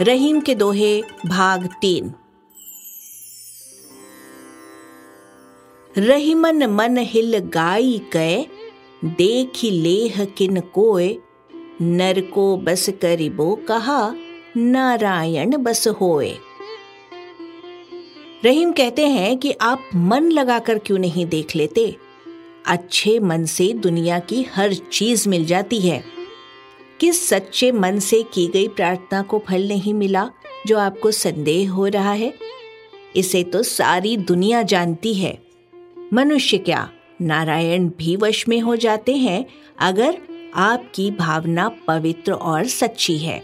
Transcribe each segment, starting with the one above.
रहीम के दोहे, भाग तीन। रहीमन मन हिल गाई कै देखी लेह किन कोय नर को बस करिबो कहा, नारायण बस होए। रहीम कहते हैं कि आप मन लगाकर क्यों नहीं देख लेते? अच्छे मन से दुनिया की हर चीज़ मिल जाती है। किस सच्चे मन से की गई प्रार्थना को फल नहीं मिला जो आपको संदेह हो रहा है? इसे तो सारी दुनिया जानती है। मनुष्य क्या नारायण भी वश में हो जाते हैं अगर आपकी भावना पवित्र और सच्ची है?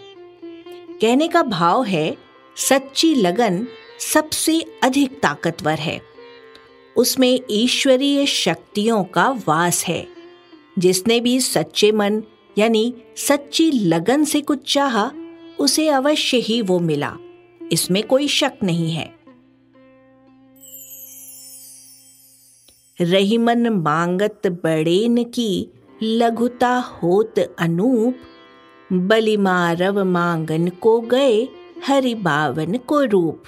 कहने का भाव है, सच्ची लगन सबसे अधिक ताकतवर है। उसमें ईश्वरीय शक्तियों का वास है। जिसने भी सच्चे मन यानी सच्ची लगन से कुछ चाहा, उसे अवश्य ही वो मिला। इसमें कोई शक नहीं है। रहीमन मांगत बड़ेन की लघुता होत अनूप, बलिमारव मांगन को गए हरि बावन को रूप।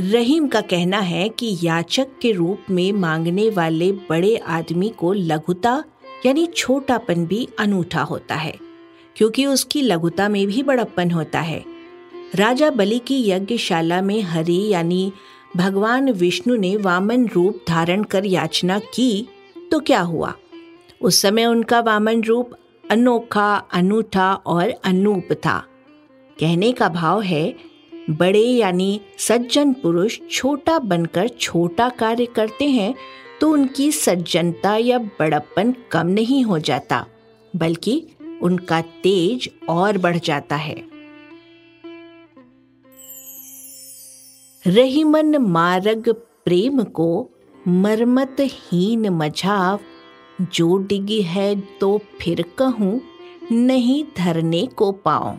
रहीम का कहना है कि याचक के रूप में मांगने वाले बड़े आदमी को लघुता यानी छोटापन भी अनूठा होता है, क्योंकि उसकी लघुता में भी बड़प्पन होता है। राजा बलि की यज्ञशाला में हरि यानी भगवान विष्णु ने वामन रूप धारण कर याचना की तो क्या हुआ? उस समय उनका वामन रूप अनोखा, अनूठा और अनूप था। कहने का भाव है, बड़े यानी सज्जन पुरुष छोटा बनकर छोटा कार्य करते हैं तो उनकी सज्जनता या बड़प्पन कम नहीं हो जाता, बल्कि उनका तेज और बढ़ जाता है। रहीमन मारग प्रेम को मरमतहीन मझाव, जो डिगी है तो फिर कहूँ, नहीं धरने को पाऊँ।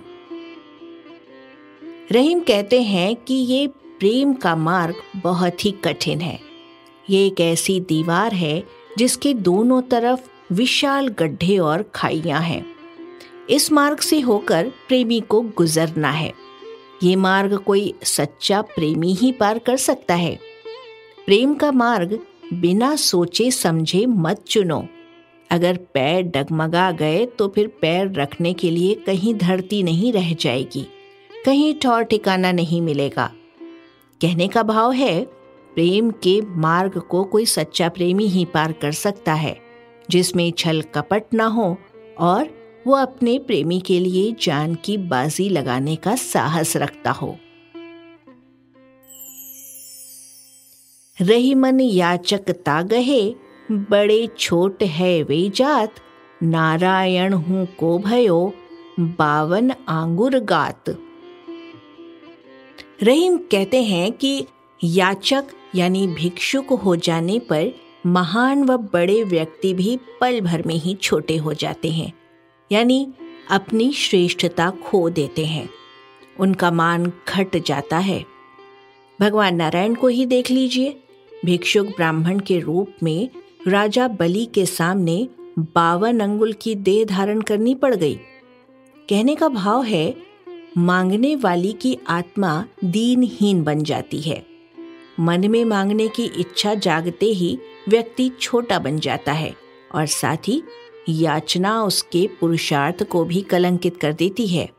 रहीम कहते हैं कि ये प्रेम का मार्ग बहुत ही कठिन है। ये एक ऐसी दीवार है जिसके दोनों तरफ़ विशाल गड्ढे और खाइयाँ हैं। इस मार्ग से होकर प्रेमी को गुजरना है। ये मार्ग कोई सच्चा प्रेमी ही पार कर सकता है। प्रेम का मार्ग बिना सोचे समझे मत चुनो। अगर पैर डगमगा गए तो फिर पैर रखने के लिए कहीं धरती नहीं रह जाएगी। कहीं ठौर ठिकाना नहीं मिलेगा। कहने का भाव है प्रेम के मार्ग को कोई सच्चा प्रेमी ही पार कर सकता है, जिसमें छल कपट ना हो और वो अपने प्रेमी के लिए जान की बाजी लगाने का साहस रखता हो। रही मन याचक तागहे, बड़े छोट है वे जात, नारायण हूँ को भयो, बावन आंगुर गात। रहीम कहते हैं कि याचक यानी भिक्षुक हो जाने पर महान व बड़े व्यक्ति भी पल भर में ही छोटे हो जाते हैं, यानी अपनी श्रेष्ठता खो देते हैं। उनका मान घट जाता है। भगवान नारायण को ही देख लीजिए। भिक्षुक ब्राह्मण के रूप में राजा बलि के सामने बावन अंगुल की देह धारण करनी पड़ गई। कहने का भाव है, मांगने वाली की आत्मा दीनहीन बन जाती है। मन में मांगने की इच्छा जागते ही व्यक्ति छोटा बन जाता है और साथ ही याचना उसके पुरुषार्थ को भी कलंकित कर देती है।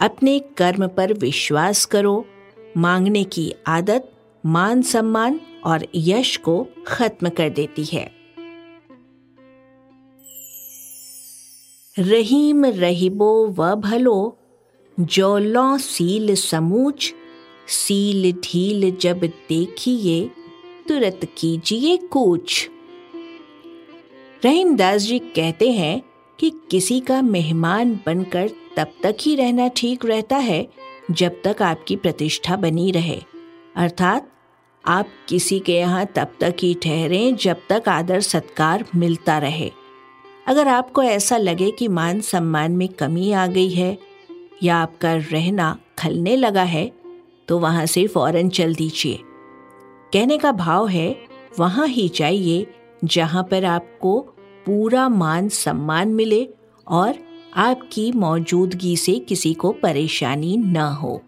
अपने कर्म पर विश्वास करो, मांगने की आदत, मान सम्मान और यश को खत्म कर देती है। रहीम रहिबो व भलो जौलों सील समूच सील ढील जब देखिए, तुरंत कीजिए कूच। रहीमदास जी कहते हैं कि किसी का मेहमान बनकर तब तक ही रहना ठीक रहता है, जब तक आपकी प्रतिष्ठा बनी रहे। अर्थात, आप किसी के यहाँ तब तक ही ठहरें, जब तक आदर सत्कार मिलता रहे। अगर आपको ऐसा लगे कि मान सम्मान में कमी आ गई है, या आपका रहना खलने लगा है तो वहाँ से फ़ौरन चल दीजिए। कहने का भाव है, वहाँ ही जाइए, जहाँ पर आपको पूरा मान सम्मान मिले और आपकी मौजूदगी से किसी को परेशानी न हो।